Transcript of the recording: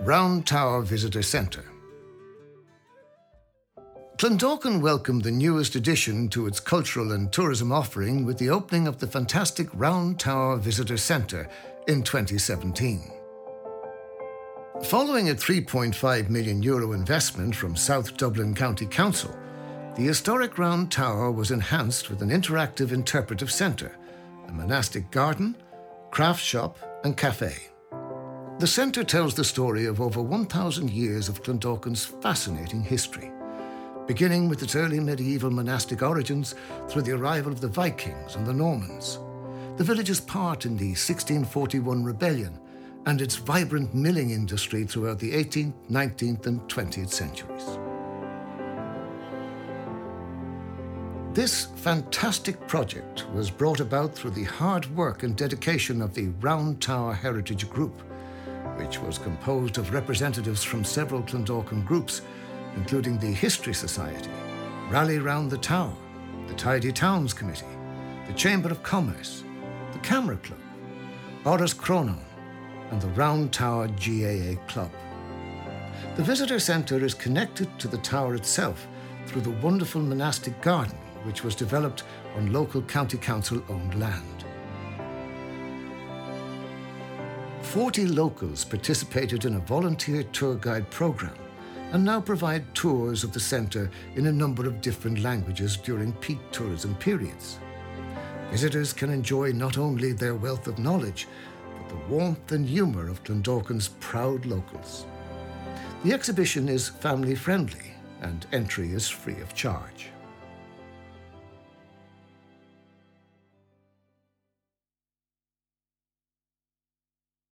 Round Tower Visitor Centre. Clondalkin welcomed the newest addition to its cultural and tourism offering with the opening of the fantastic Round Tower Visitor Centre in 2017. Following a 3.5 million euro investment from South Dublin County Council, the historic Round Tower was enhanced with an interactive interpretive centre, a monastic garden, craft shop, and cafe. The centre tells the story of over 1,000 years of Clondalkin's fascinating history beginning with its early medieval monastic origins through the arrival of the Vikings and the Normans, the village's part in the 1641 rebellion, and its vibrant milling industry throughout the 18th, 19th, and 20th centuries. This fantastic project was brought about through the hard work and dedication of the Round Tower Heritage Group, which was composed of representatives from several Clondalkin groups including the History Society, Rally Round the Tower, the Tidy Towns Committee, the Chamber of Commerce, the Camera Club, Boris Cronon, and the Round Tower GAA Club. The visitor centre is connected to the tower itself through the wonderful monastic garden, which was developed on local county council owned land. 40 locals participated in a volunteer tour guide programme and now provide tours of the centre in a number of different languages during peak tourism periods. Visitors can enjoy not only their wealth of knowledge, but the warmth and humour of Clondalkin's proud locals. The exhibition is family friendly and entry is free of charge.